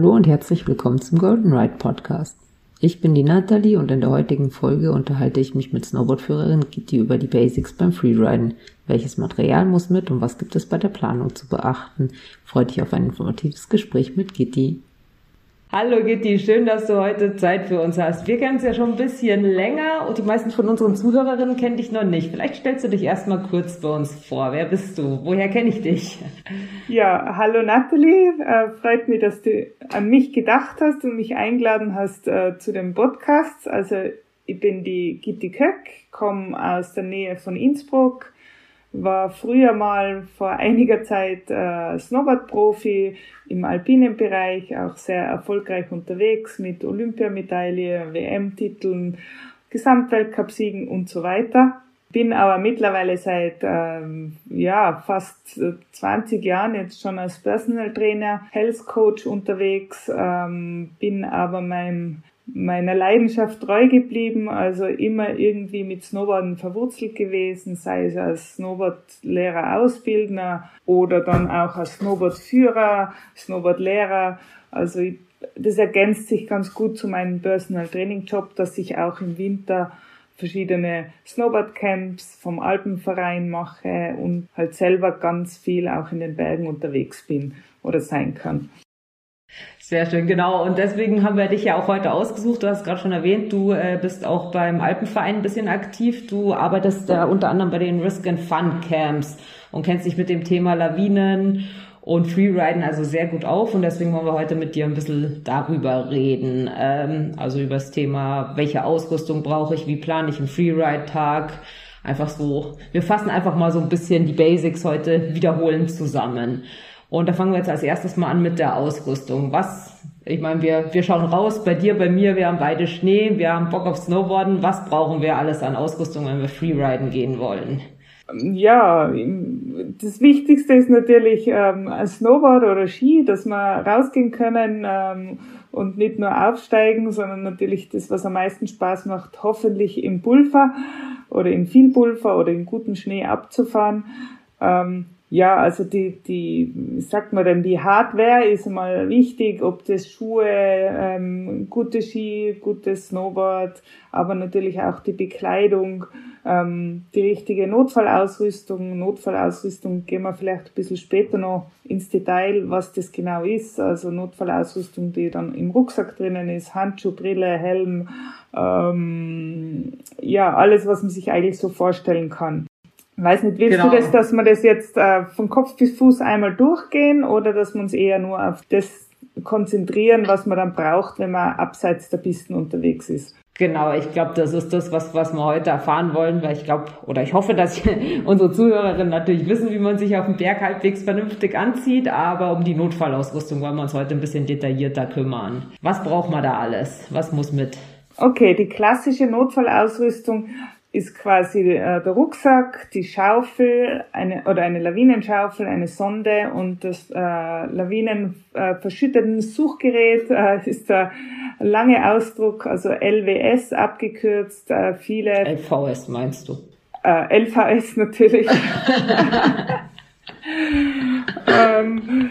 Hallo und herzlich willkommen zum Golden Ride Podcast. Ich bin die Natalie und in der heutigen Folge unterhalte ich mich mit Snowboardführerin Gitti über die Basics beim Freeriden. Welches Material muss mit und was gibt es bei der Planung zu beachten? Freut dich auf ein informatives Gespräch mit Gitti. Hallo Gitti, schön, dass du heute Zeit für uns hast. Wir kennen es ja schon ein bisschen länger und die meisten von unseren Zuhörerinnen kennen dich noch nicht. Vielleicht stellst du dich erstmal kurz bei uns vor. Wer bist du? Woher kenne ich dich? Ja, hallo Nathalie. Äh, freut mich, dass du an mich gedacht hast und mich eingeladen hast äh, zu dem Podcast. Also ich bin die Gitti Köck, komme aus der Nähe von Innsbruck, war früher mal vor einiger Zeit äh, Snowboard-Profi im alpinen Bereich, auch sehr erfolgreich unterwegs mit Olympiamedaille, WM-Titeln, Gesamtweltcupsiegen und so weiter. Bin aber mittlerweile seit ähm, ja fast 20 Jahren jetzt schon als Personal Trainer, Health Coach unterwegs, ähm, bin aber meinem meiner Leidenschaft treu geblieben, also immer irgendwie mit Snowboarden verwurzelt gewesen, sei es als Snowboardlehrer, Ausbildner oder dann auch als Snowboardführer, Snowboardlehrer. Also das ergänzt sich ganz gut zu meinem Personal Training Job, dass ich auch im Winter verschiedene Snowboardcamps vom Alpenverein mache und halt selber ganz viel auch in den Bergen unterwegs bin oder sein kann. Sehr schön, genau. Und deswegen haben wir dich ja auch heute ausgesucht. Du hast gerade schon erwähnt, du äh, bist auch beim Alpenverein ein bisschen aktiv. Du arbeitest da unter anderem bei den Risk and Fun Camps und kennst dich mit dem Thema Lawinen und Freeriden also sehr gut auf. Und deswegen wollen wir heute mit dir ein bisschen darüber reden. Ähm, also über das Thema, welche Ausrüstung brauche ich, wie plane ich einen Freeride-Tag. Einfach so, wir fassen einfach mal so ein bisschen die Basics heute wiederholen zusammen. Und da fangen wir jetzt als erstes mal an mit der Ausrüstung. Was, ich meine, wir, wir schauen raus, bei dir, bei mir, wir haben beide Schnee, wir haben Bock auf Snowboarden. Was brauchen wir alles an Ausrüstung, wenn wir Freeriden gehen wollen? Ja, das Wichtigste ist natürlich ähm, Snowboard oder Ski, dass wir rausgehen können ähm, und nicht nur aufsteigen, sondern natürlich das, was am meisten Spaß macht, hoffentlich im Pulver oder in viel Pulver oder in gutem Schnee abzufahren. Ähm, ja, also die, die, sagt man denn, die Hardware ist mal wichtig, ob das Schuhe, ähm, gute Ski, gutes Snowboard, aber natürlich auch die Bekleidung, ähm, die richtige Notfallausrüstung. Notfallausrüstung gehen wir vielleicht ein bisschen später noch ins Detail, was das genau ist. Also Notfallausrüstung, die dann im Rucksack drinnen ist, Handschuh, Brille, Helm, ähm, ja, alles, was man sich eigentlich so vorstellen kann. Weiß nicht, willst genau. du das, dass wir das jetzt äh, von Kopf bis Fuß einmal durchgehen oder dass wir uns eher nur auf das konzentrieren, was man dann braucht, wenn man abseits der Pisten unterwegs ist? Genau, ich glaube, das ist das, was, was wir heute erfahren wollen, weil ich glaube, oder ich hoffe, dass unsere Zuhörerinnen natürlich wissen, wie man sich auf dem Berg halbwegs vernünftig anzieht, aber um die Notfallausrüstung wollen wir uns heute ein bisschen detaillierter kümmern. Was braucht man da alles? Was muss mit? Okay, die klassische Notfallausrüstung ist quasi äh, der Rucksack, die Schaufel eine, oder eine Lawinenschaufel, eine Sonde und das äh, Lawinenverschütteten äh, Suchgerät äh, ist der lange Ausdruck, also LWS abgekürzt. Äh, viele LVS meinst du? Äh, LVS natürlich. ähm,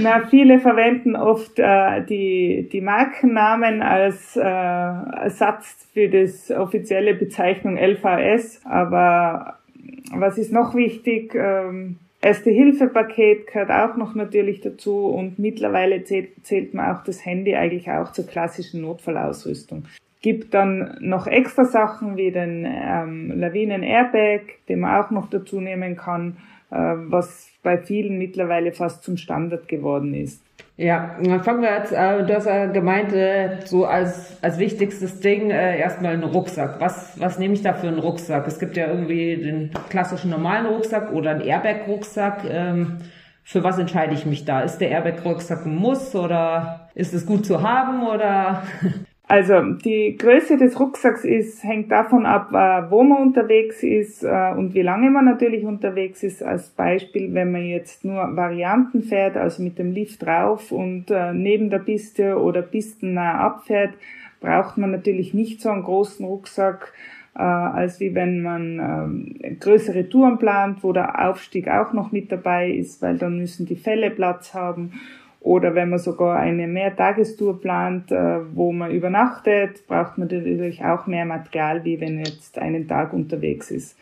na, viele verwenden oft äh, die, die Markennamen als äh, Ersatz für das offizielle Bezeichnung LVS. Aber was ist noch wichtig? Ähm, Erste-Hilfe-Paket gehört auch noch natürlich dazu und mittlerweile zählt, zählt man auch das Handy eigentlich auch zur klassischen Notfallausrüstung gibt dann noch extra Sachen wie den ähm, Lawinen-Airbag, den man auch noch dazu nehmen kann, was bei vielen mittlerweile fast zum Standard geworden ist. Ja, fangen wir jetzt, äh, du hast ja gemeint, äh, so als, als wichtigstes Ding äh, erstmal einen Rucksack. Was, was nehme ich da für einen Rucksack? Es gibt ja irgendwie den klassischen normalen Rucksack oder einen Airbag-Rucksack. Ähm, für was entscheide ich mich da? Ist der Airbag-Rucksack ein Muss oder ist es gut zu haben oder? Also die Größe des Rucksacks ist, hängt davon ab, äh, wo man unterwegs ist äh, und wie lange man natürlich unterwegs ist. Als Beispiel, wenn man jetzt nur Varianten fährt, also mit dem Lift drauf und äh, neben der Piste oder pistennah abfährt, braucht man natürlich nicht so einen großen Rucksack, als wie wenn man ähm, größere Touren plant, wo der Aufstieg auch noch mit dabei ist, weil dann müssen die Fälle Platz haben Oder wenn man sogar eine Mehrtagestour plant, äh, wo man übernachtet, braucht man natürlich auch mehr Material, wie wenn jetzt einen Tag unterwegs ist.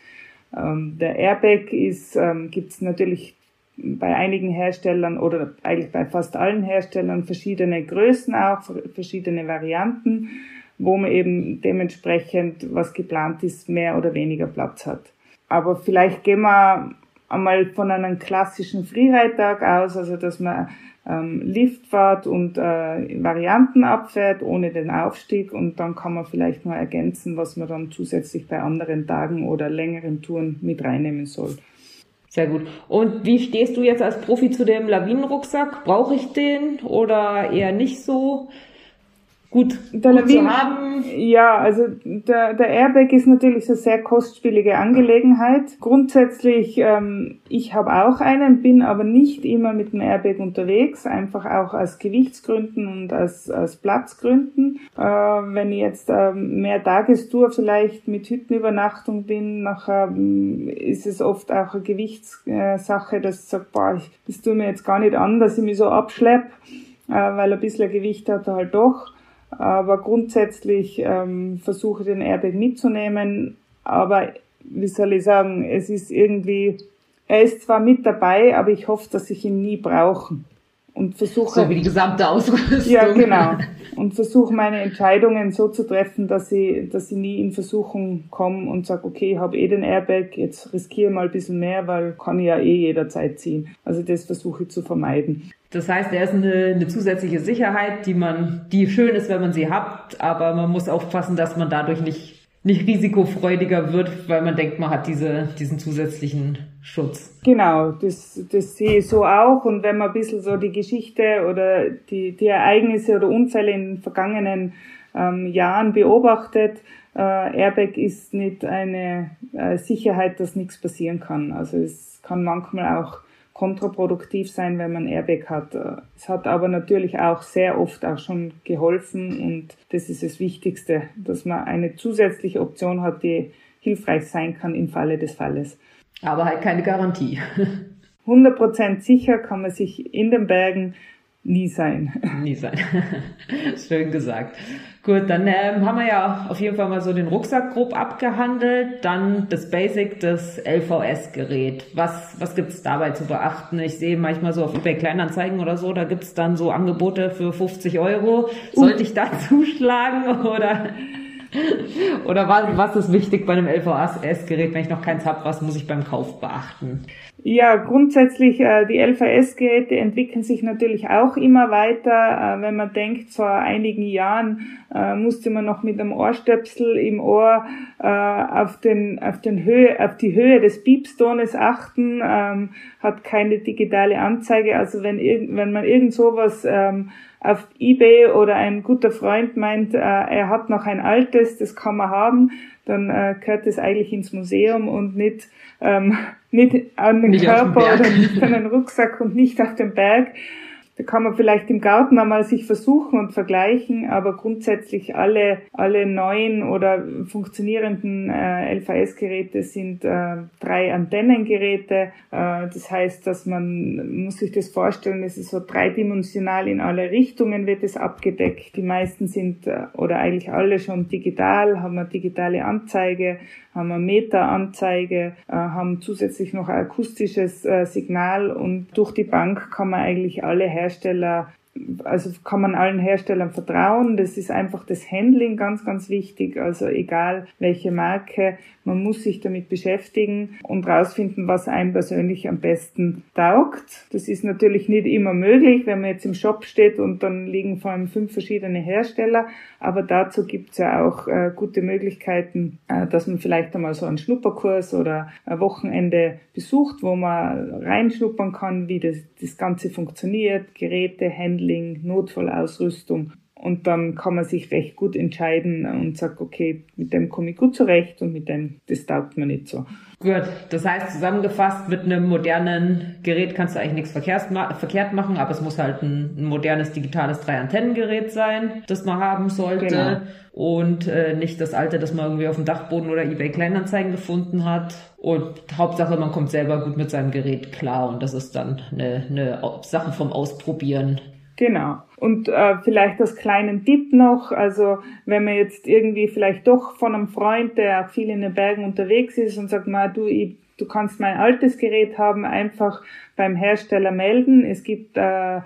Ähm, der Airbag ist, ähm, gibt es natürlich bei einigen Herstellern oder eigentlich bei fast allen Herstellern verschiedene Größen auch, verschiedene Varianten, wo man eben dementsprechend, was geplant ist, mehr oder weniger Platz hat. Aber vielleicht gehen wir einmal von einem klassischen Freeride-Tag aus, also dass man ähm, Liftfahrt und äh, Varianten abfährt ohne den Aufstieg und dann kann man vielleicht noch ergänzen, was man dann zusätzlich bei anderen Tagen oder längeren Touren mit reinnehmen soll. Sehr gut. Und wie stehst du jetzt als Profi zu dem Lawinenrucksack? Brauche ich den oder eher nicht so? Gut, der gut zu haben. Ja, also der, der Airbag ist natürlich eine sehr kostspielige Angelegenheit. Grundsätzlich, ähm, ich habe auch einen, bin aber nicht immer mit dem Airbag unterwegs, einfach auch aus Gewichtsgründen und aus, aus Platzgründen. Äh, wenn ich jetzt ähm, mehr Tagestour vielleicht mit Hüttenübernachtung bin, nachher ähm, ist es oft auch eine Gewichtssache, dass ich sage, boah, ich, das tut mir jetzt gar nicht an, dass ich mich so abschlepp, äh, weil ein bisschen Gewicht hat er halt doch. Aber grundsätzlich ähm, versuche den Airbag mitzunehmen. Aber wie soll ich sagen, es ist irgendwie, er ist zwar mit dabei, aber ich hoffe, dass ich ihn nie brauche. Und versuche. So wie die gesamte Ausrüstung. Ja, genau. Und versuche meine Entscheidungen so zu treffen, dass ich, dass ich nie in Versuchung komme und sage, okay, ich habe eh den Airbag, jetzt riskiere mal ein bisschen mehr, weil kann ich ja eh jederzeit ziehen. Also das versuche ich zu vermeiden. Das heißt, er ist eine, eine zusätzliche Sicherheit, die man, die schön ist, wenn man sie hat, aber man muss aufpassen, dass man dadurch nicht nicht risikofreudiger wird, weil man denkt, man hat diese, diesen zusätzlichen Schutz. Genau, das, das sehe ich so auch. Und wenn man ein bisschen so die Geschichte oder die, die Ereignisse oder Unfälle in den vergangenen ähm, Jahren beobachtet, äh, Airbag ist nicht eine äh, Sicherheit, dass nichts passieren kann. Also es kann manchmal auch kontraproduktiv sein, wenn man Airbag hat. Es hat aber natürlich auch sehr oft auch schon geholfen und das ist das Wichtigste, dass man eine zusätzliche Option hat, die hilfreich sein kann im Falle des Falles. Aber halt keine Garantie. 100% sicher kann man sich in den Bergen nie sein. Nie sein. Schön gesagt. Gut, dann ähm, haben wir ja auf jeden Fall mal so den Rucksack grob abgehandelt. Dann das Basic, das LVS-Gerät. Was, was gibt's dabei zu beachten? Ich sehe manchmal so auf eBay Kleinanzeigen oder so, da gibt's dann so Angebote für 50 Euro. Sollte uh. ich da zuschlagen oder? Oder was, was ist wichtig bei einem LVS-Gerät, wenn ich noch keins habe, was muss ich beim Kauf beachten? Ja, grundsätzlich, äh, die LVS-Geräte entwickeln sich natürlich auch immer weiter. Äh, wenn man denkt, vor einigen Jahren äh, musste man noch mit einem Ohrstöpsel im Ohr äh, auf, den, auf, den Höhe, auf die Höhe des Piepstones achten, ähm, hat keine digitale Anzeige. Also wenn, wenn man irgend sowas ähm, auf eBay oder ein guter Freund meint, äh, er hat noch ein altes, das kann man haben, dann äh, gehört das eigentlich ins Museum und nicht, ähm, nicht an den nicht Körper den oder nicht an den Rucksack und nicht auf den Berg. Kann man vielleicht im Garten einmal sich versuchen und vergleichen, aber grundsätzlich alle, alle neuen oder funktionierenden äh, LVS-Geräte sind äh, drei Antennengeräte. Äh, das heißt, dass man muss sich das vorstellen, es ist so dreidimensional in alle Richtungen wird es abgedeckt. Die meisten sind äh, oder eigentlich alle schon digital, haben eine digitale Anzeige, haben eine Meteranzeige, äh, haben zusätzlich noch akustisches äh, Signal und durch die Bank kann man eigentlich alle Hersteller also kann man allen Herstellern vertrauen. Das ist einfach das Handling ganz, ganz wichtig. Also egal welche Marke, man muss sich damit beschäftigen und rausfinden, was einem persönlich am besten taugt. Das ist natürlich nicht immer möglich, wenn man jetzt im Shop steht und dann liegen vor allem fünf verschiedene Hersteller. Aber dazu gibt's ja auch äh, gute Möglichkeiten, äh, dass man vielleicht einmal so einen Schnupperkurs oder ein Wochenende besucht, wo man reinschnuppern kann, wie das, das Ganze funktioniert, Geräte, Handling, Notfallausrüstung. Und dann kann man sich recht gut entscheiden und sagt, okay, mit dem komme ich gut zurecht und mit dem, das taugt mir nicht so. Gut, das heißt zusammengefasst, mit einem modernen Gerät kannst du eigentlich nichts verkehrt machen, aber es muss halt ein, ein modernes digitales Drei-Antennen-Gerät sein, das man haben sollte. Genau. Und äh, nicht das alte, das man irgendwie auf dem Dachboden oder eBay Kleinanzeigen gefunden hat. Und Hauptsache, man kommt selber gut mit seinem Gerät klar und das ist dann eine, eine Sache vom Ausprobieren Genau. Und äh, vielleicht als kleinen Tipp noch, also wenn man jetzt irgendwie vielleicht doch von einem Freund, der auch viel in den Bergen unterwegs ist und sagt, mal du, ich, du kannst mein altes Gerät haben, einfach beim Hersteller melden. Es gibt, äh,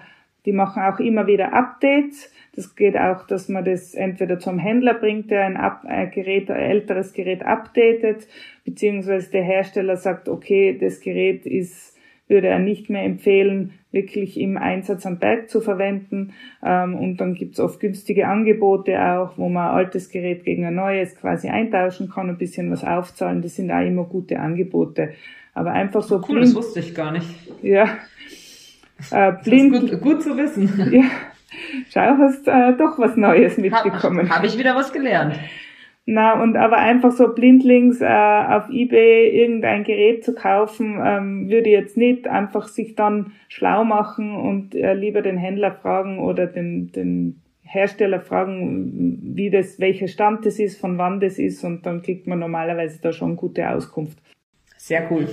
die machen auch immer wieder Updates. Das geht auch, dass man das entweder zum Händler bringt, der ein, Up ein Gerät, ein älteres Gerät updatet, beziehungsweise der Hersteller sagt, okay, das Gerät ist würde er nicht mehr empfehlen, wirklich im Einsatz am Berg zu verwenden. Ähm, und dann gibt's oft günstige Angebote auch, wo man ein altes Gerät gegen ein neues quasi eintauschen kann, ein bisschen was aufzahlen. Das sind auch immer gute Angebote. Aber einfach so cool, blind. das wusste ich gar nicht. Ja. Äh, blind. gut, gut zu wissen. Ja. Schau, hast äh, doch was Neues mitbekommen. Habe hab ich wieder was gelernt. Na, und aber einfach so blindlings äh, auf Ebay irgendein Gerät zu kaufen, ähm, würde jetzt nicht einfach sich dann schlau machen und äh, lieber den Händler fragen oder den, den Hersteller fragen, wie das, welcher Stand das ist, von wann das ist und dann kriegt man normalerweise da schon gute Auskunft. Sehr cool.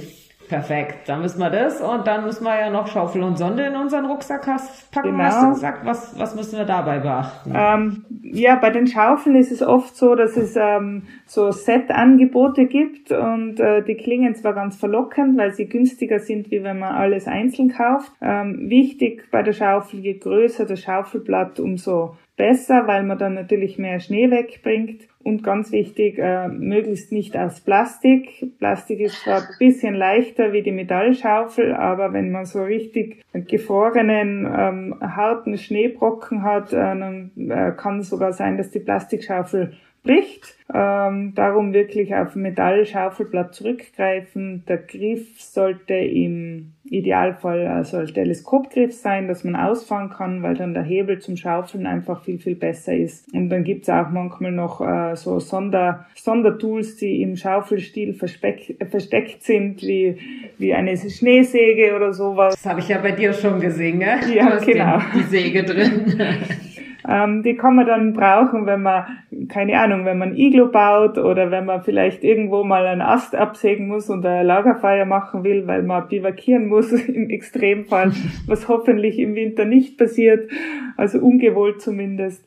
Perfekt, dann müssen wir das und dann müssen wir ja noch Schaufel und Sonde in unseren Rucksack packen, genau. hast du gesagt. Was, was müssen wir dabei beachten? Ähm, ja, bei den Schaufeln ist es oft so, dass es ähm, so Set-Angebote gibt und äh, die klingen zwar ganz verlockend, weil sie günstiger sind, wie wenn man alles einzeln kauft. Ähm, wichtig bei der Schaufel, je größer das Schaufelblatt, umso besser, weil man dann natürlich mehr Schnee wegbringt. Und ganz wichtig, äh, möglichst nicht aus Plastik. Plastik ist zwar ein bisschen leichter wie die Metallschaufel, aber wenn man so richtig gefrorenen, ähm, harten Schneebrocken hat, äh, dann äh, kann es sogar sein, dass die Plastikschaufel bricht. Ähm, darum wirklich auf Metallschaufelblatt zurückgreifen. Der Griff sollte im Idealfall also ein Teleskopgriff sein, dass man ausfahren kann, weil dann der Hebel zum Schaufeln einfach viel, viel besser ist. Und dann gibt's auch manchmal noch äh, so Sonder, Sondertools, die im Schaufelstil versteckt sind, wie, wie eine Schneesäge oder sowas. Das habe ich ja bei dir schon gesehen, gell? Ja, genau. Die Säge drin. Ähm, die kann man dann brauchen, wenn man, keine Ahnung, wenn man Iglo baut oder wenn man vielleicht irgendwo mal einen Ast absägen muss und ein Lagerfeuer machen will, weil man bivakieren muss im Extremfall, was hoffentlich im Winter nicht passiert, also ungewollt zumindest.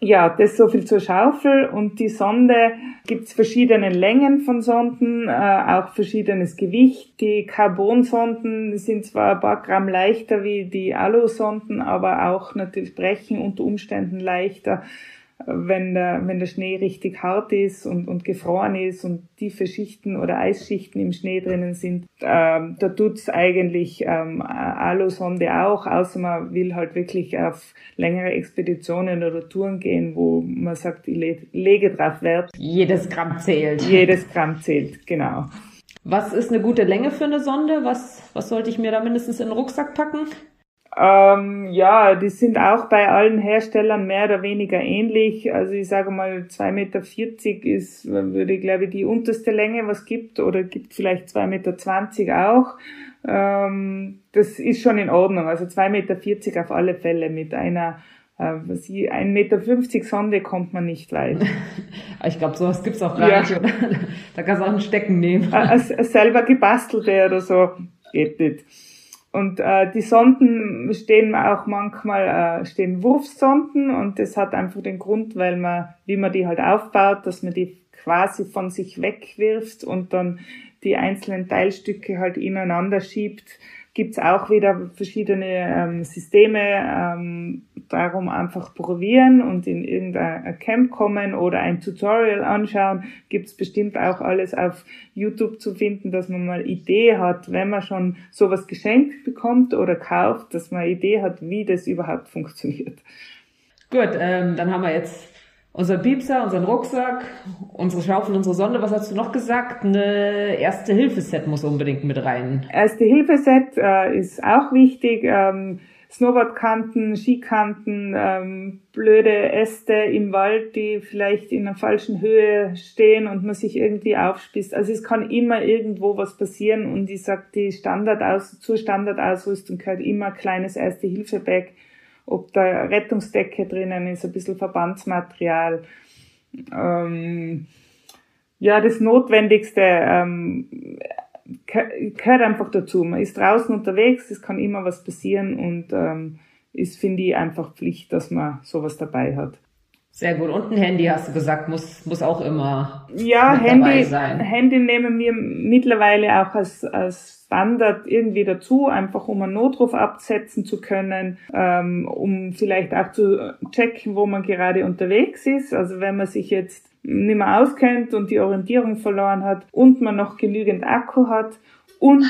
Ja, das so viel zur Schaufel und die Sonde gibt's verschiedene Längen von Sonden, äh, auch verschiedenes Gewicht. Die Carbonsonden sind zwar ein paar Gramm leichter wie die Alusonden, aber auch natürlich brechen unter Umständen leichter wenn der, wenn der Schnee richtig hart ist und, und gefroren ist und tiefe Schichten oder Eisschichten im Schnee drinnen sind, ähm, da tut's eigentlich ähm, Alusonde auch, außer man will halt wirklich auf längere Expeditionen oder Touren gehen, wo man sagt, ich le lege drauf Wert. Jedes Gramm zählt. Jedes Gramm zählt, genau. Was ist eine gute Länge für eine Sonde? Was, was sollte ich mir da mindestens in den Rucksack packen? Ähm, ja, die sind auch bei allen Herstellern mehr oder weniger ähnlich. Also ich sage mal, 2,40 Meter ist, würde ich glaube die unterste Länge, was gibt, oder gibt vielleicht 2,20 Meter auch. Ähm, das ist schon in Ordnung. Also 2,40 Meter auf alle Fälle mit einer äh, was ich, 1,50 Meter Sonde kommt man nicht weit. ich glaube, sowas gibt's auch gar ja. nicht, oder? Da kannst du auch ein Stecken nehmen. Äh, selber gebastelte oder so geht nicht. Und äh, die Sonden stehen auch manchmal, äh, stehen Wurfsonden und das hat einfach den Grund, weil man, wie man die halt aufbaut, dass man die quasi von sich wegwirft und dann die einzelnen Teilstücke halt ineinander schiebt gibt's auch wieder verschiedene ähm, Systeme, ähm, darum einfach probieren und in irgendein Camp kommen oder ein Tutorial anschauen. Gibt's bestimmt auch alles auf YouTube zu finden, dass man mal Idee hat, wenn man schon sowas geschenkt bekommt oder kauft, dass man Idee hat, wie das überhaupt funktioniert. Gut, ähm, dann haben wir jetzt unser Piepser, unseren Rucksack, unsere Schaufel, unsere Sonde. Was hast du noch gesagt? Eine Erste-Hilfe-Set muss unbedingt mit rein. Erste-Hilfe-Set äh, ist auch wichtig. Ähm, Snowboardkanten, Skikanten, ähm, blöde Äste im Wald, die vielleicht in einer falschen Höhe stehen und man sich irgendwie aufspießt. Also es kann immer irgendwo was passieren und ich sag, die Standard aus, zur Standardausrüstung gehört immer kleines Erste-Hilfe-Bag ob da Rettungsdecke drinnen ist, ein bisschen Verbandsmaterial. Ähm, ja, das Notwendigste ähm, gehört einfach dazu. Man ist draußen unterwegs, es kann immer was passieren und ähm, ist, finde ich, einfach Pflicht, dass man sowas dabei hat. Sehr gut. Und ein Handy, hast du gesagt, muss, muss auch immer ja, Handy, sein. Handy nehmen wir mittlerweile auch als, als Standard irgendwie dazu, einfach um einen Notruf absetzen zu können, ähm, um vielleicht auch zu checken, wo man gerade unterwegs ist. Also wenn man sich jetzt nicht mehr auskennt und die Orientierung verloren hat und man noch genügend Akku hat und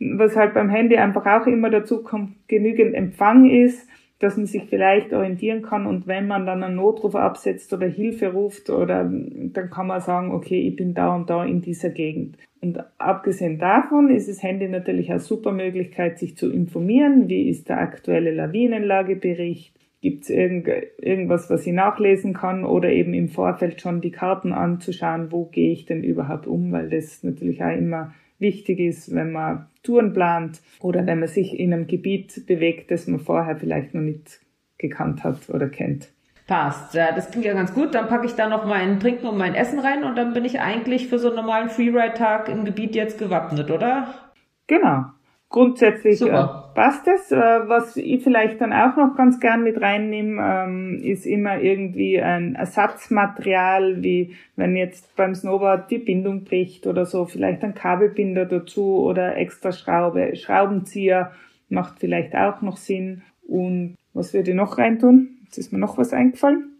was halt beim Handy einfach auch immer dazu kommt, genügend Empfang ist, dass man sich vielleicht orientieren kann und wenn man dann einen Notruf absetzt oder Hilfe ruft oder dann kann man sagen, okay, ich bin da und da in dieser Gegend. Und abgesehen davon ist das Handy natürlich eine super Möglichkeit, sich zu informieren. Wie ist der aktuelle Lawinenlagebericht? Gibt es irgend, irgendwas, was ich nachlesen kann oder eben im Vorfeld schon die Karten anzuschauen, wo gehe ich denn überhaupt um, weil das natürlich auch immer wichtig ist, wenn man Touren plant oder wenn man sich in einem Gebiet bewegt, das man vorher vielleicht noch nicht gekannt hat oder kennt. Passt. Ja, das klingt ja ganz gut. Dann packe ich da noch mein Trinken und mein Essen rein und dann bin ich eigentlich für so einen normalen Freeride-Tag im Gebiet jetzt gewappnet, oder? Genau. Grundsätzlich äh, passt es. Äh, was ich vielleicht dann auch noch ganz gern mit reinnehme, ähm, ist immer irgendwie ein Ersatzmaterial, wie wenn jetzt beim Snowboard die Bindung bricht oder so, vielleicht ein Kabelbinder dazu oder extra Schraube, Schraubenzieher macht vielleicht auch noch Sinn. Und was würde ich noch reintun? Jetzt ist mir noch was eingefallen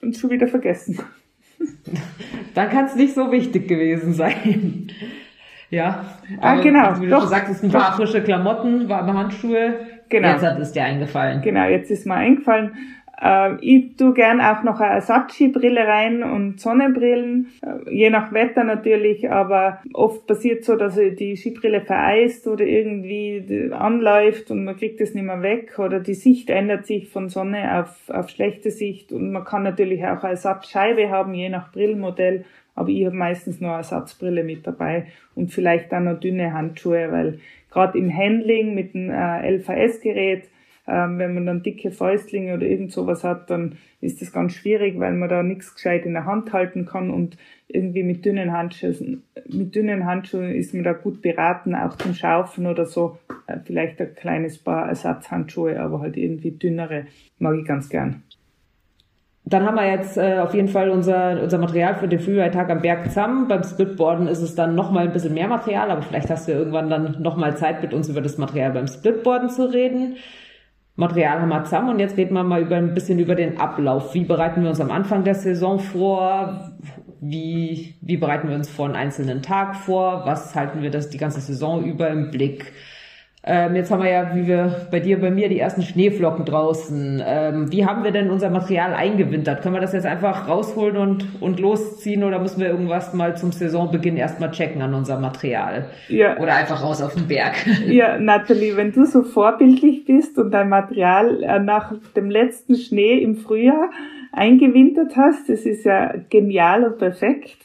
und schon wieder vergessen. Dann kann es nicht so wichtig gewesen sein. Ja. Ah, genau. Wie du doch, sagst, ein paar frische Klamotten, warme Handschuhe. Genau. Jetzt hat es dir eingefallen. Genau, jetzt ist mir eingefallen. Äh, ich tu gern auch noch eine Ersatzskibrille rein und Sonnenbrillen, äh, je nach Wetter natürlich, aber oft passiert so, dass die Skibrille vereist oder irgendwie anläuft und man kriegt es nicht mehr weg oder die Sicht ändert sich von Sonne auf, auf schlechte Sicht und man kann natürlich auch eine Ersatzscheibe haben, je nach Brillmodell aber ich habe meistens noch eine Ersatzbrille mit dabei und vielleicht dann noch dünne Handschuhe, weil gerade im Handling mit dem äh, LVS-Gerät, ähm, wenn man dann dicke Fäustlinge oder irgend sowas hat, dann ist das ganz schwierig, weil man da nichts gescheit in der Hand halten kann und irgendwie mit dünnen Handschuhen, mit dünnen Handschuhen ist man da gut beraten, auch zum Schaufen oder so. Äh, vielleicht ein kleines paar Ersatzhandschuhe, aber halt irgendwie dünnere, mag ich ganz gern. Dann haben wir jetzt äh, auf jeden Fall unser, unser Material für den Freeride-Tag am Berg zusammen. Beim Splitboarden ist es dann nochmal ein bisschen mehr Material, aber vielleicht hast du irgendwann dann nochmal Zeit, mit uns über das Material beim Splitboarden zu reden. Material haben wir zusammen und jetzt reden wir mal über ein bisschen über den Ablauf. Wie bereiten wir uns am Anfang der Saison vor? Wie, wie bereiten wir uns vor einen einzelnen Tag vor? Was halten wir das die ganze Saison über im Blick? Ähm, jetzt haben wir ja, wie wir bei dir, bei mir, die ersten Schneeflocken draußen. Ähm, wie haben wir denn unser Material eingewintert? Können wir das jetzt einfach rausholen und, und losziehen oder müssen wir irgendwas mal zum Saisonbeginn erstmal checken an unserem Material? Ja. Oder einfach raus auf den Berg? Ja, Nathalie, wenn du so vorbildlich bist und dein Material äh, nach dem letzten Schnee im Frühjahr eingewintert hast, das ist ja genial und perfekt.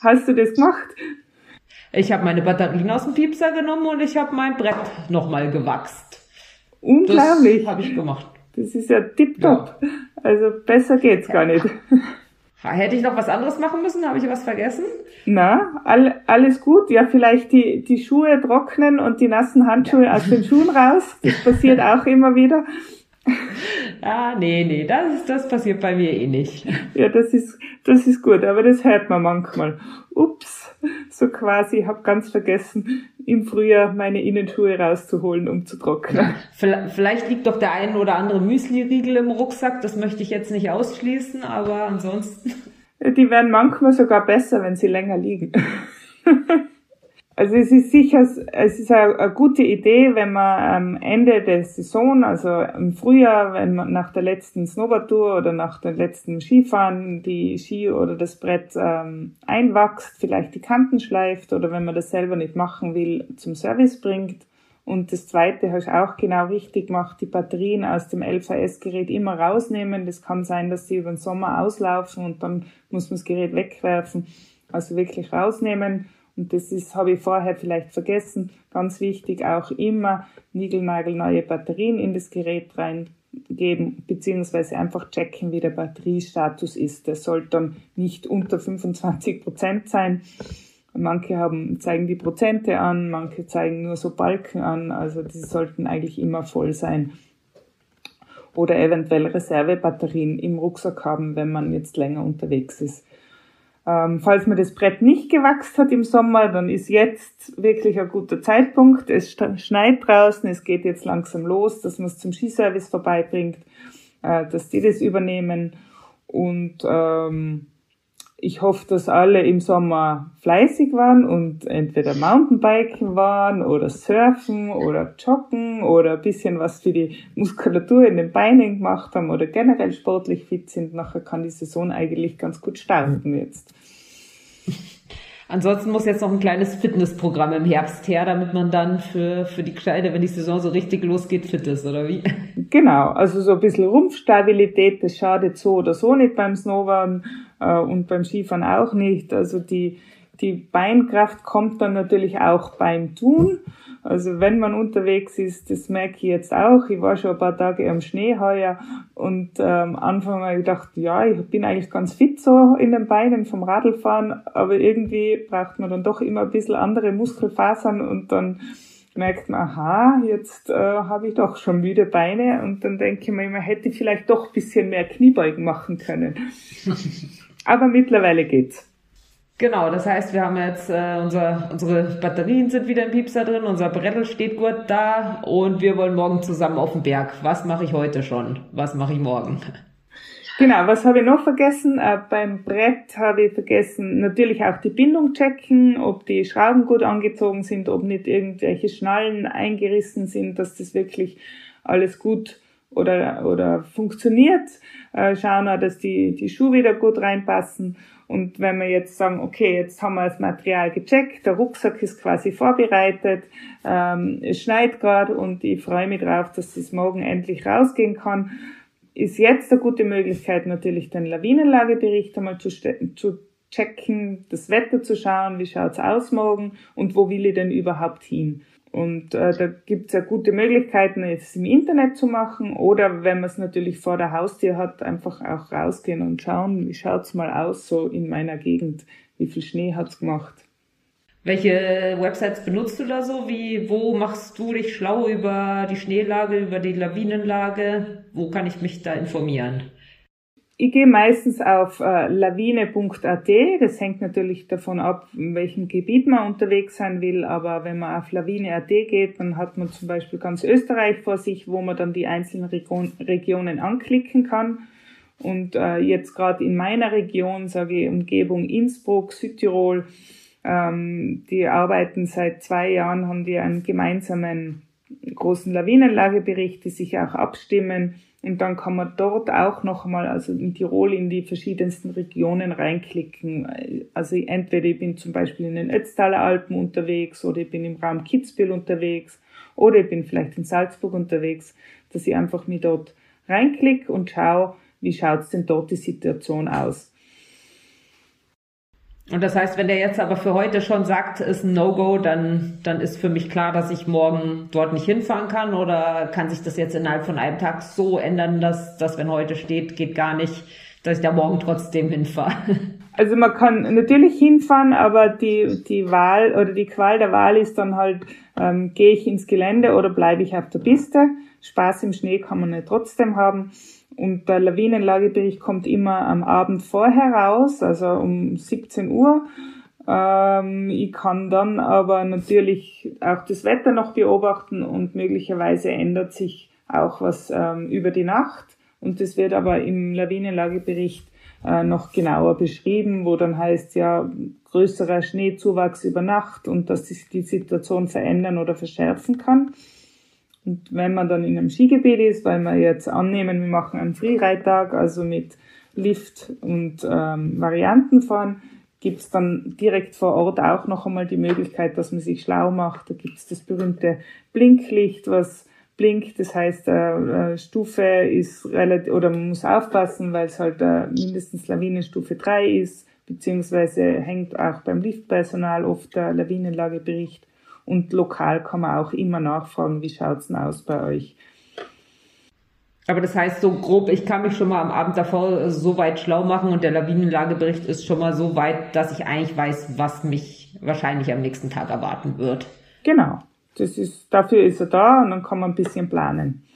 Hast du das gemacht? Ich habe meine Batterien aus dem Piepser genommen und ich habe mein Brett nochmal gewachst. Unglaublich. Das habe ich gemacht. Das ist ja tipptopp. Ja. Also besser geht's gar nicht. Hätte ich noch was anderes machen müssen? Habe ich was vergessen? Na, all, alles gut. Ja, vielleicht die, die Schuhe trocknen und die nassen Handschuhe ja. aus den Schuhen raus. Das passiert auch immer wieder. Ah, nee, nee, das, das passiert bei mir eh nicht. Ja, das ist, das ist gut, aber das hört man manchmal. Ups, so quasi, ich habe ganz vergessen, im Frühjahr meine Innenschuhe rauszuholen, um zu trocknen. Vielleicht liegt doch der ein oder andere Müsli-Riegel im Rucksack, das möchte ich jetzt nicht ausschließen, aber ansonsten. Die werden manchmal sogar besser, wenn sie länger liegen. Also es ist sicher, es ist eine, gute Idee, wenn man am Ende der Saison, also im Frühjahr, wenn man nach der letzten Snowboardtour oder nach dem letzten Skifahren die Ski oder das Brett ähm, einwachst, vielleicht die Kanten schleift oder wenn man das selber nicht machen will, zum Service bringt. Und das zweite hast du auch genau richtig gemacht, die Batterien aus dem LVS-Gerät immer rausnehmen. Das kann sein, dass sie über den Sommer auslaufen und dann muss man das Gerät wegwerfen. Also wirklich rausnehmen und das ist, habe ich vorher vielleicht vergessen, ganz wichtig, auch immer niegelnagelneue Batterien in das Gerät reingeben, beziehungsweise einfach checken, wie der Batteriestatus ist. Der sollte dann nicht unter 25 Prozent sein. Manche haben, zeigen die Prozente an, manche zeigen nur so Balken an, also die sollten eigentlich immer voll sein. oder eventuell Reservebatterien im Rucksack haben, wenn man jetzt länger unterwegs ist. Ähm, falls mir das Brett nicht gewachst hat im Sommer, dann ist jetzt wirklich ein guter Zeitpunkt. Es schneit draußen, es geht jetzt langsam los, dass man es zum Skiservice vorbeibringt, äh, dass die das übernehmen. Und ähm, ich hoffe, dass alle im Sommer fleißig waren und entweder Mountainbiken waren oder surfen oder joggen oder ein bisschen was für die Muskulatur in den Beinen gemacht haben oder generell sportlich fit sind. Nachher kann die Saison eigentlich ganz gut starten jetzt. Ansonsten muss jetzt noch ein kleines Fitnessprogramm im Herbst her, damit man dann für, für die Kleine, wenn die Saison so richtig losgeht, fit ist, oder wie? Genau, also so ein bisschen Rumpfstabilität, das schadet so oder so nicht beim Snowboarden äh, und beim Skifahren auch nicht. Also die, die Beinkraft kommt dann natürlich auch beim Tun. Also wenn man unterwegs ist, das merke ich jetzt auch. Ich war schon ein paar Tage am Schnee heuer und ähm, Anfang habe ich gedacht, ja, ich bin eigentlich ganz fit so in den Beinen vom Radlfahren, aber irgendwie braucht man dann doch immer ein bisschen andere Muskelfasern und dann merkt man, aha, jetzt äh, habe ich doch schon müde Beine und dann denke ich mir, man hätte vielleicht doch ein bisschen mehr Kniebeugen machen können. aber mittlerweile geht's. Genau, das heißt, wir haben jetzt äh, unser, unsere Batterien sind wieder im Piepser drin, unser Brettel steht gut da und wir wollen morgen zusammen auf den Berg. Was mache ich heute schon? Was mache ich morgen? Genau, was habe ich noch vergessen? Äh, beim Brett habe ich vergessen, natürlich auch die Bindung checken, ob die Schrauben gut angezogen sind, ob nicht irgendwelche Schnallen eingerissen sind, dass das wirklich alles gut oder, oder funktioniert. Äh, schauen auch, dass die, die Schuhe wieder gut reinpassen und wenn wir jetzt sagen, okay, jetzt haben wir das Material gecheckt, der Rucksack ist quasi vorbereitet, ähm, es schneit gerade und ich freue mich drauf, dass es morgen endlich rausgehen kann, ist jetzt eine gute Möglichkeit, natürlich den Lawinenlagebericht einmal zu, zu checken, das Wetter zu schauen, wie schaut's aus morgen und wo will ich denn überhaupt hin. Und äh, da gibt es ja gute Möglichkeiten, es im Internet zu machen oder wenn man es natürlich vor der Haustür hat, einfach auch rausgehen und schauen, wie schaut's mal aus so in meiner Gegend, wie viel Schnee hat's gemacht. Welche Websites benutzt du da so? Wie, wo machst du dich schlau über die Schneelage, über die Lawinenlage? Wo kann ich mich da informieren? Ich gehe meistens auf äh, lawine.at. Das hängt natürlich davon ab, in welchem Gebiet man unterwegs sein will. Aber wenn man auf lawine.at geht, dann hat man zum Beispiel ganz Österreich vor sich, wo man dann die einzelnen Region, Regionen anklicken kann. Und äh, jetzt gerade in meiner Region, sage ich Umgebung Innsbruck, Südtirol, ähm, die arbeiten seit zwei Jahren, haben die einen gemeinsamen großen Lawinenlagebericht, die sich auch abstimmen und dann kann man dort auch noch einmal, also in Tirol, in die verschiedensten Regionen reinklicken. Also entweder ich bin zum Beispiel in den Ötztaler Alpen unterwegs oder ich bin im Raum Kitzbühel unterwegs oder ich bin vielleicht in Salzburg unterwegs, dass ich einfach mir dort reinklicke und schaue, wie schaut's denn dort die Situation aus. Und das heißt, wenn der jetzt aber für heute schon sagt, ist ein No-Go, dann, dann ist für mich klar, dass ich morgen dort nicht hinfahren kann oder kann sich das jetzt innerhalb von einem Tag so ändern, dass, dass wenn heute steht, geht gar nicht, dass ich da morgen trotzdem hinfahre. Also man kann natürlich hinfahren, aber die, die Wahl oder die Qual der Wahl ist dann halt, ähm, gehe ich ins Gelände oder bleibe ich auf der Piste. Spaß im Schnee kann man ja trotzdem haben. Und der Lawinenlagebericht kommt immer am Abend vorher raus, also um 17 Uhr. Ähm, ich kann dann aber natürlich auch das Wetter noch beobachten und möglicherweise ändert sich auch was ähm, über die Nacht. Und das wird aber im Lawinenlagebericht äh, noch genauer beschrieben, wo dann heißt ja größerer Schneezuwachs über Nacht und dass sich die Situation verändern oder verschärfen kann. Und wenn man dann in einem Skigebiet ist, weil wir jetzt annehmen, wir machen einen Freereittag, also mit Lift und ähm, Varianten fahren, gibt es dann direkt vor Ort auch noch einmal die Möglichkeit, dass man sich schlau macht. Da gibt es das berühmte Blinklicht, was blinkt. Das heißt, äh, äh, Stufe ist relativ, oder man muss aufpassen, weil es halt äh, mindestens Lawinenstufe 3 ist, beziehungsweise hängt auch beim Liftpersonal oft der Lawinenlagebericht und lokal kann man auch immer nachfragen, wie schaut's denn aus bei euch. Aber das heißt so grob, ich kann mich schon mal am Abend davor so weit schlau machen und der Lawinenlagebericht ist schon mal so weit, dass ich eigentlich weiß, was mich wahrscheinlich am nächsten Tag erwarten wird. Genau. Das ist, dafür ist er da und dann kann man ein bisschen planen.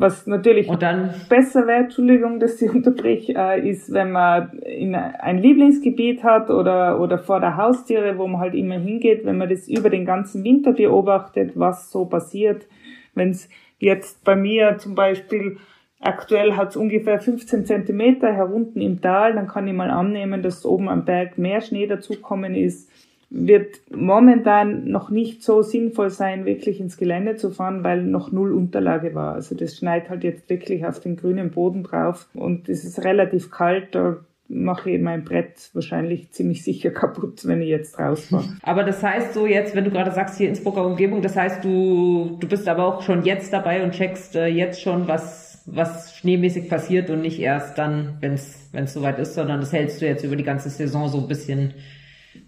Was natürlich besser wäre, Entschuldigung, dass ich unterbrich, äh, ist, wenn man in ein Lieblingsgebiet hat oder, oder vor der Haustiere, wo man halt immer hingeht, wenn man das über den ganzen Winter beobachtet, was so passiert. Wenn es jetzt bei mir zum Beispiel aktuell hat es ungefähr 15 Zentimeter herunten im Tal, dann kann ich mal annehmen, dass oben am Berg mehr Schnee dazukommen ist wird momentan noch nicht so sinnvoll sein, wirklich ins Gelände zu fahren, weil noch null Unterlage war. Also das schneit halt jetzt wirklich auf den grünen Boden drauf und es ist relativ kalt. Da mache ich mein Brett wahrscheinlich ziemlich sicher kaputt, wenn ich jetzt rausfahre. Aber das heißt so jetzt, wenn du gerade sagst hier Innsbrucker Umgebung, das heißt du, du bist aber auch schon jetzt dabei und checkst äh, jetzt schon, was, was schneemäßig passiert und nicht erst dann, wenn es soweit ist, sondern das hältst du jetzt über die ganze Saison so ein bisschen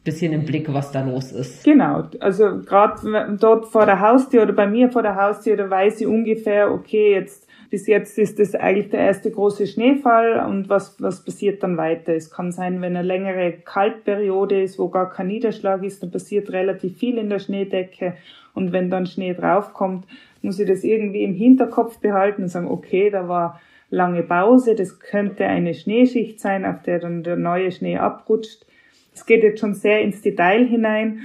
bisschen im Blick, was da los ist. Genau, also gerade dort vor der Haustür oder bei mir vor der Haustür, da weiß ich ungefähr, okay, jetzt bis jetzt ist das eigentlich der erste große Schneefall und was, was passiert dann weiter? Es kann sein, wenn eine längere Kaltperiode ist, wo gar kein Niederschlag ist, dann passiert relativ viel in der Schneedecke und wenn dann Schnee draufkommt, muss ich das irgendwie im Hinterkopf behalten und sagen, okay, da war lange Pause, das könnte eine Schneeschicht sein, auf der dann der neue Schnee abrutscht es geht jetzt schon sehr ins Detail hinein,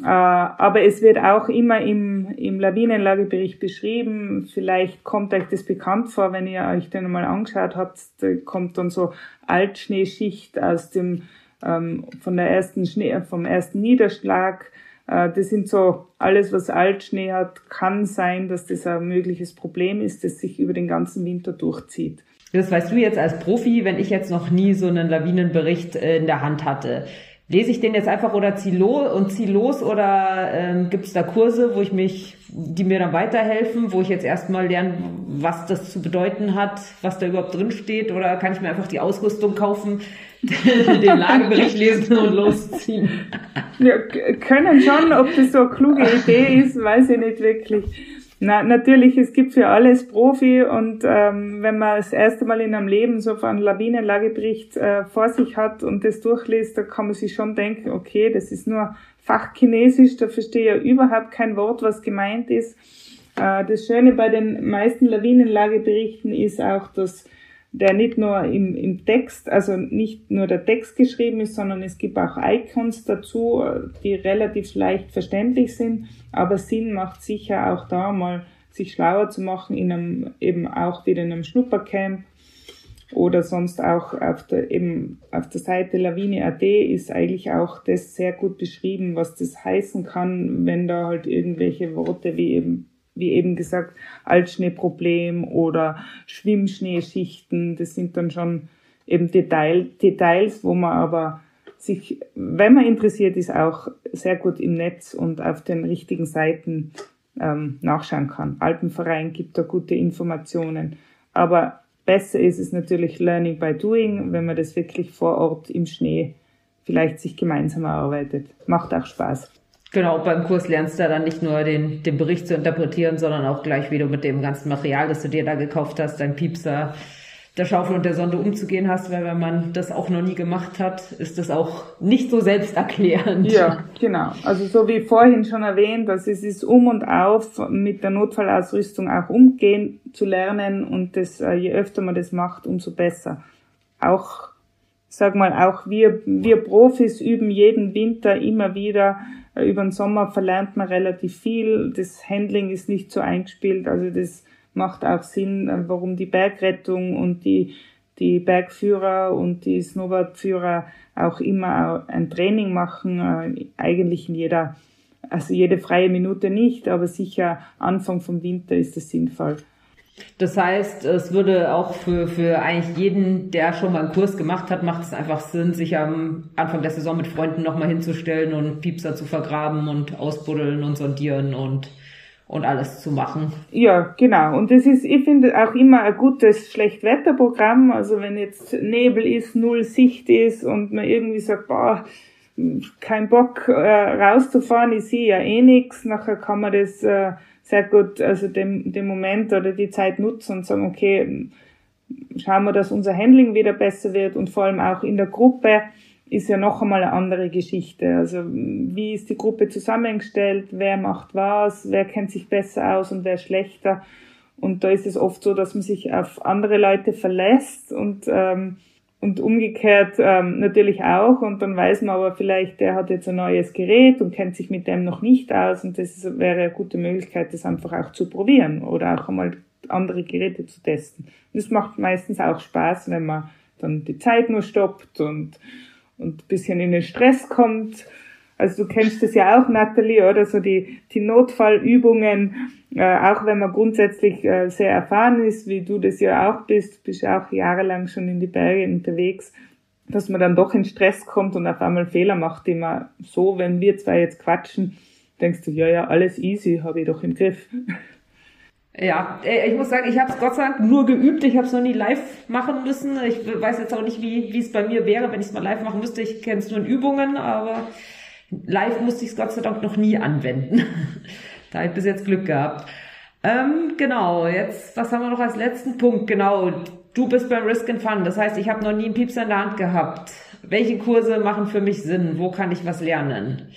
äh, aber es wird auch immer im, im Lawinenlagebericht beschrieben. Vielleicht kommt euch das bekannt vor, wenn ihr euch den mal angeschaut habt. Da kommt dann so Altschneeschicht aus dem, ähm, von der ersten Schnee, vom ersten Niederschlag. Äh, das sind so alles, was Altschnee hat, kann sein, dass das ein mögliches Problem ist, das sich über den ganzen Winter durchzieht. Das weißt du jetzt als Profi, wenn ich jetzt noch nie so einen Lawinenbericht äh, in der Hand hatte. Lese ich den jetzt einfach oder zieh los und zieh los oder ähm, gibt es da Kurse, wo ich mich, die mir dann weiterhelfen, wo ich jetzt erstmal lerne, was das zu bedeuten hat, was da überhaupt drin steht, oder kann ich mir einfach die Ausrüstung kaufen, den Lagebericht lesen und losziehen? Ja, können schon, ob das so eine kluge Idee ist, weiß ich nicht wirklich. Na, natürlich, es gibt für alles Profi und ähm, wenn man das erste Mal in einem Leben so einen Lawinenlagebericht äh, vor sich hat und das durchliest, da kann man sich schon denken, okay, das ist nur Fachchinesisch, da verstehe ich ja überhaupt kein Wort, was gemeint ist. Äh, das Schöne bei den meisten Lawinenlageberichten ist auch, dass der nicht nur im, im Text, also nicht nur der Text geschrieben ist, sondern es gibt auch Icons dazu, die relativ leicht verständlich sind, aber Sinn macht sicher auch da mal sich schlauer zu machen in einem, eben auch wieder in einem Schnuppercamp oder sonst auch auf der, eben auf der Seite Lawine.at ist eigentlich auch das sehr gut beschrieben, was das heißen kann, wenn da halt irgendwelche Worte wie eben wie eben gesagt, Altschneeproblem oder Schwimmschneeschichten. Das sind dann schon eben Detail, Details, wo man aber sich, wenn man interessiert ist, auch sehr gut im Netz und auf den richtigen Seiten ähm, nachschauen kann. Alpenverein gibt da gute Informationen. Aber besser ist es natürlich Learning by Doing, wenn man das wirklich vor Ort im Schnee vielleicht sich gemeinsam erarbeitet. Macht auch Spaß. Genau, beim Kurs lernst du dann nicht nur den, den Bericht zu interpretieren, sondern auch gleich, wie du mit dem ganzen Material, das du dir da gekauft hast, dein Piepser, der Schaufel und der Sonde umzugehen hast, weil wenn man das auch noch nie gemacht hat, ist das auch nicht so selbsterklärend. Ja, genau. Also so wie vorhin schon erwähnt, dass es ist um und auf mit der Notfallausrüstung auch umgehen zu lernen und das, äh, je öfter man das macht, umso besser. Auch, sag mal, auch wir, wir Profis üben jeden Winter immer wieder über den Sommer verlernt man relativ viel. Das Handling ist nicht so eingespielt. Also das macht auch Sinn, äh, warum die Bergrettung und die, die Bergführer und die Snowboardführer auch immer ein Training machen. Äh, eigentlich in jeder, also jede freie Minute nicht, aber sicher Anfang vom Winter ist es sinnvoll. Das heißt, es würde auch für, für eigentlich jeden, der schon mal einen Kurs gemacht hat, macht es einfach Sinn, sich am Anfang der Saison mit Freunden nochmal hinzustellen und Piepser zu vergraben und ausbuddeln und sondieren und, und alles zu machen. Ja, genau. Und das ist, ich finde auch immer ein gutes Schlechtwetterprogramm. Also wenn jetzt Nebel ist, null Sicht ist und man irgendwie sagt, boah, kein Bock äh, rauszufahren, ich sehe ja eh nix, nachher kann man das äh, sehr gut, also den, den Moment oder die Zeit nutzen und sagen, okay, schauen wir, dass unser Handling wieder besser wird und vor allem auch in der Gruppe ist ja noch einmal eine andere Geschichte. Also wie ist die Gruppe zusammengestellt, wer macht was, wer kennt sich besser aus und wer schlechter. Und da ist es oft so, dass man sich auf andere Leute verlässt und, ähm, und umgekehrt ähm, natürlich auch. Und dann weiß man aber vielleicht, der hat jetzt ein neues Gerät und kennt sich mit dem noch nicht aus. Und das ist, wäre eine gute Möglichkeit, das einfach auch zu probieren oder auch einmal andere Geräte zu testen. Und es macht meistens auch Spaß, wenn man dann die Zeit nur stoppt und, und bisschen in den Stress kommt also du kennst das ja auch, Natalie, oder so die, die Notfallübungen, äh, auch wenn man grundsätzlich äh, sehr erfahren ist, wie du das ja auch bist, bist ja auch jahrelang schon in die Berge unterwegs, dass man dann doch in Stress kommt und auf einmal Fehler macht, die man so, wenn wir zwei jetzt quatschen, denkst du, ja, ja, alles easy, habe ich doch im Griff. Ja, äh, ich muss sagen, ich habe es Gott sei Dank nur geübt. Ich habe es noch nie live machen müssen. Ich weiß jetzt auch nicht, wie wie es bei mir wäre, wenn ich es mal live machen müsste. Ich kenne es nur in Übungen, aber Live musste ich es Gott sei Dank noch nie anwenden. da habe ich bis jetzt Glück gehabt. Ähm, genau, jetzt, was haben wir noch als letzten Punkt? Genau, du bist beim Risk and Fun. Das heißt, ich habe noch nie einen Piepser in der Hand gehabt. Welche Kurse machen für mich Sinn? Wo kann ich was lernen?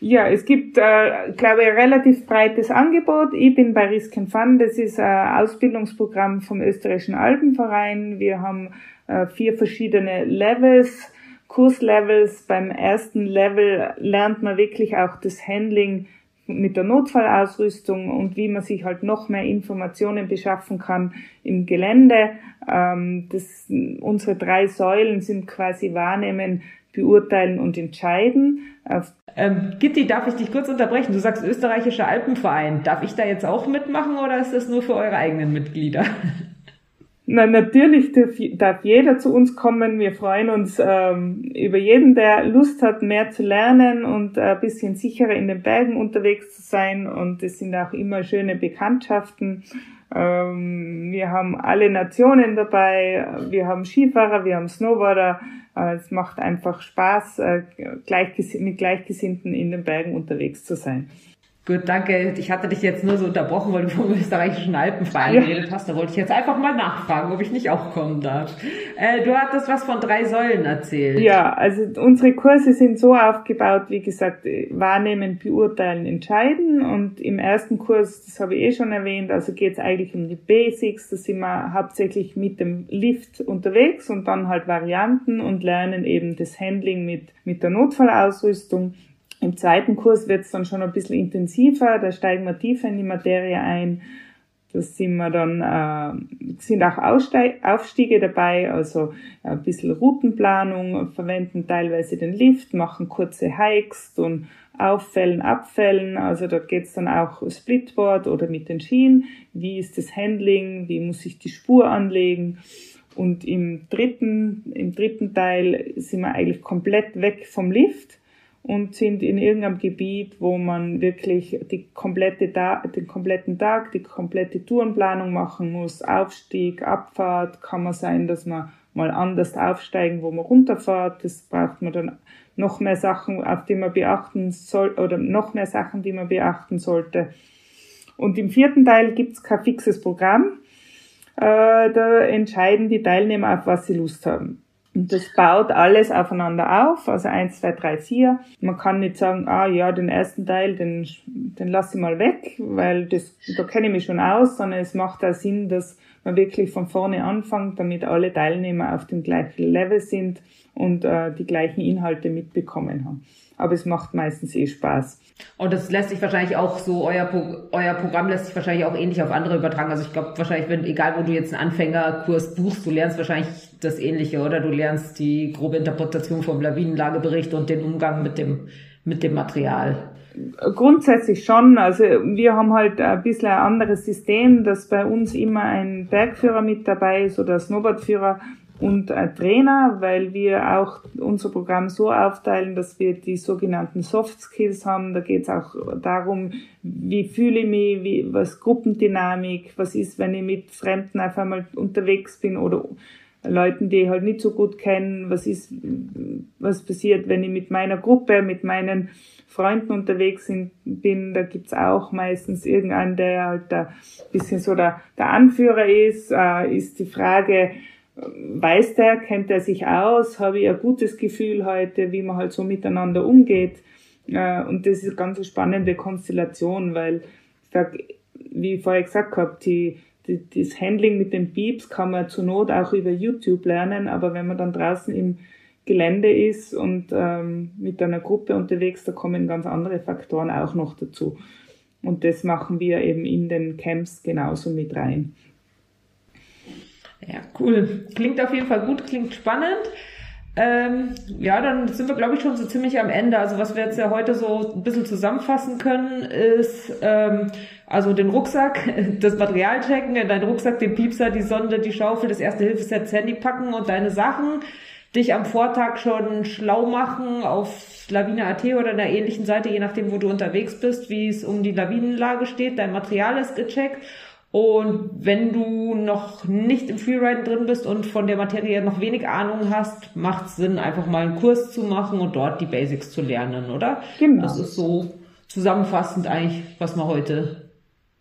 Ja, es gibt, äh, glaube ich, ein relativ breites Angebot. Ich bin bei Risk and Fun. Das ist ein Ausbildungsprogramm vom Österreichischen Alpenverein. Wir haben äh, vier verschiedene Levels Kurslevels. Beim ersten Level lernt man wirklich auch das Handling mit der Notfallausrüstung und wie man sich halt noch mehr Informationen beschaffen kann im Gelände. Ähm, das, unsere drei Säulen sind quasi wahrnehmen, beurteilen und entscheiden. Ähm, Gitti, darf ich dich kurz unterbrechen? Du sagst österreichischer Alpenverein. Darf ich da jetzt auch mitmachen oder ist das nur für eure eigenen Mitglieder? Na, natürlich darf, jeder zu uns kommen. Wir freuen uns ähm, über jeden, der Lust hat, mehr zu lernen und ein bisschen sicherer in den Bergen unterwegs zu sein. Und es sind auch immer schöne Bekanntschaften. Ähm, wir haben alle Nationen dabei. Wir haben Skifahrer, wir haben Snowboarder. Äh, es macht einfach Spaß, äh, gleichges mit Gleichgesinnten in den Bergen unterwegs zu sein. Gut, danke. Ich hatte dich jetzt nur so unterbrochen, weil du vom österreichischen Alpenverein ja. geredet hast. Da wollte ich jetzt einfach mal nachfragen, ob ich nicht auch kommen darf. Äh, du hattest was von drei Säulen erzählt. Ja, also unsere Kurse sind so aufgebaut, wie gesagt, wahrnehmen, beurteilen, entscheiden. Und im ersten Kurs, das habe ich eh schon erwähnt, also geht es eigentlich um die Basics. Da sind wir hauptsächlich mit dem Lift unterwegs und dann halt Varianten und lernen eben das Handling mit, mit der Notfallausrüstung. Im zweiten Kurs wird es dann schon ein bisschen intensiver, da steigen wir tiefer in die Materie ein. Da sind wir dann, äh, sind auch Aussteig Aufstiege dabei, also ein bisschen Routenplanung, verwenden teilweise den Lift, machen kurze Hikes und Auffällen, Abfällen, also da geht's dann auch Splitboard oder mit den Schienen, wie ist das Handling, wie muss ich die Spur anlegen. Und im dritten, im dritten Teil sind wir eigentlich komplett weg vom Lift und sind in irgendeinem Gebiet, wo man wirklich die komplette den kompletten Tag, die komplette Tourenplanung machen muss. Aufstieg, Abfahrt, kann man sein, dass man mal anders aufsteigen, wo man runterfährt. Das braucht man dann noch mehr Sachen, auf die man beachten soll, oder noch mehr Sachen, die man beachten sollte. Und im vierten Teil gibt's kein fixes Programm. Äh, da entscheiden die Teilnehmer, auf was sie Lust haben. Und das baut alles aufeinander auf, also eins, zwei, drei, vier. Man kann nicht sagen, ah ja, den ersten Teil, den, den lasse ich mal weg, weil das, da kenne ich mich schon aus, sondern es macht auch Sinn, dass man wirklich von vorne anfängt, damit alle Teilnehmer auf dem gleichen Level sind und äh, die gleichen Inhalte mitbekommen haben aber es macht meistens eh Spaß. Und das lässt sich wahrscheinlich auch so, euer, euer Programm lässt sich wahrscheinlich auch ähnlich auf andere übertragen. Also ich glaube wahrscheinlich, wenn, egal wo du jetzt einen Anfängerkurs buchst, du lernst wahrscheinlich das Ähnliche, oder? Du lernst die grobe Interpretation vom Lawinenlagebericht und den Umgang mit dem, mit dem Material. Grundsätzlich schon. Also wir haben halt ein bisschen ein anderes System, dass bei uns immer ein Bergführer mit dabei ist oder Snowboardführer und ein Trainer, weil wir auch unser Programm so aufteilen, dass wir die sogenannten Soft Skills haben. Da geht es auch darum, wie fühle ich mich, wie, was Gruppendynamik, was ist, wenn ich mit Fremden auf einmal unterwegs bin oder Leuten, die ich halt nicht so gut kennen, was ist, was passiert, wenn ich mit meiner Gruppe, mit meinen Freunden unterwegs bin, da gibt's auch meistens irgendeinen, der halt ein bisschen so der, der Anführer ist, äh, ist die Frage, weiß der, kennt er sich aus, habe ich ein gutes Gefühl heute, wie man halt so miteinander umgeht. Äh, und das ist eine ganz spannende Konstellation, weil wie ich vorher gesagt habe, die, das Handling mit den Beeps kann man zur Not auch über YouTube lernen, aber wenn man dann draußen im Gelände ist und ähm, mit einer Gruppe unterwegs, da kommen ganz andere Faktoren auch noch dazu. Und das machen wir eben in den Camps genauso mit rein. Ja, cool. Klingt auf jeden Fall gut, klingt spannend. Ähm, ja, dann sind wir, glaube ich, schon so ziemlich am Ende. Also was wir jetzt ja heute so ein bisschen zusammenfassen können, ist ähm, also den Rucksack, das Material checken, in deinen Rucksack den Piepser, die Sonde, die Schaufel, das erste Hilfeset, das Handy packen und deine Sachen. Dich am Vortag schon schlau machen auf Lawine.at oder einer ähnlichen Seite, je nachdem, wo du unterwegs bist, wie es um die Lawinenlage steht. Dein Material ist gecheckt und wenn du noch nicht im Freeride drin bist und von der Materie noch wenig Ahnung hast, macht es Sinn, einfach mal einen Kurs zu machen und dort die Basics zu lernen, oder? Genau. Das ist so zusammenfassend eigentlich, was wir heute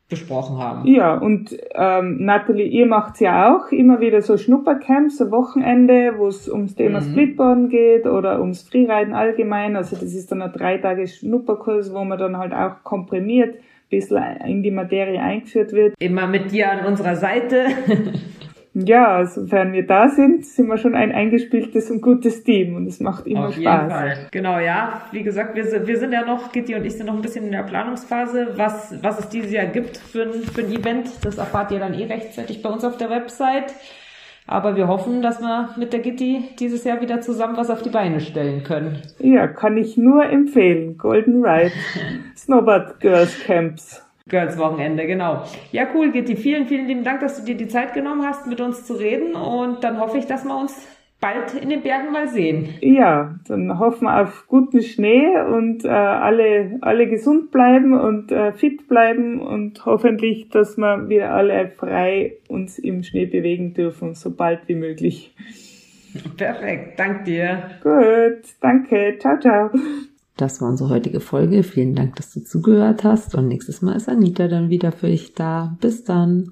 besprochen haben. Ja, und ähm, Natalie, ihr macht ja auch immer wieder so Schnuppercamps, so Wochenende, wo es ums Thema mhm. Splitboarden geht oder ums Freeriden allgemein. Also das ist dann ein drei Tage Schnupperkurs, wo man dann halt auch komprimiert bisschen in die Materie eingeführt wird. Immer mit dir an unserer Seite. ja, sofern wir da sind, sind wir schon ein eingespieltes und gutes Team und es macht immer Auf Spaß. Jeden Fall. Genau, ja. Wie gesagt, wir sind, wir sind ja noch, Gitti und ich sind noch ein bisschen in der Planungsphase, was, was es dieses Jahr gibt für ein, für ein Event. Das erfahrt ihr dann eh rechtzeitig bei uns auf der Website. Aber wir hoffen, dass wir mit der Gitti dieses Jahr wieder zusammen was auf die Beine stellen können. Ja, kann ich nur empfehlen. Golden Ride, Snowboard Girls Camps. Girls Wochenende, genau. Ja, cool, Gitti. Vielen, vielen lieben Dank, dass du dir die Zeit genommen hast, mit uns zu reden. Und dann hoffe ich, dass wir uns bald in den Bergen mal sehen. Ja, dann hoffen wir auf guten Schnee und äh, alle, alle gesund bleiben und äh, fit bleiben und hoffentlich, dass wir wieder alle frei uns im Schnee bewegen dürfen, so bald wie möglich. Perfekt, danke dir. Gut, danke, ciao, ciao. Das war unsere heutige Folge. Vielen Dank, dass du zugehört hast. Und nächstes Mal ist Anita dann wieder für dich da. Bis dann.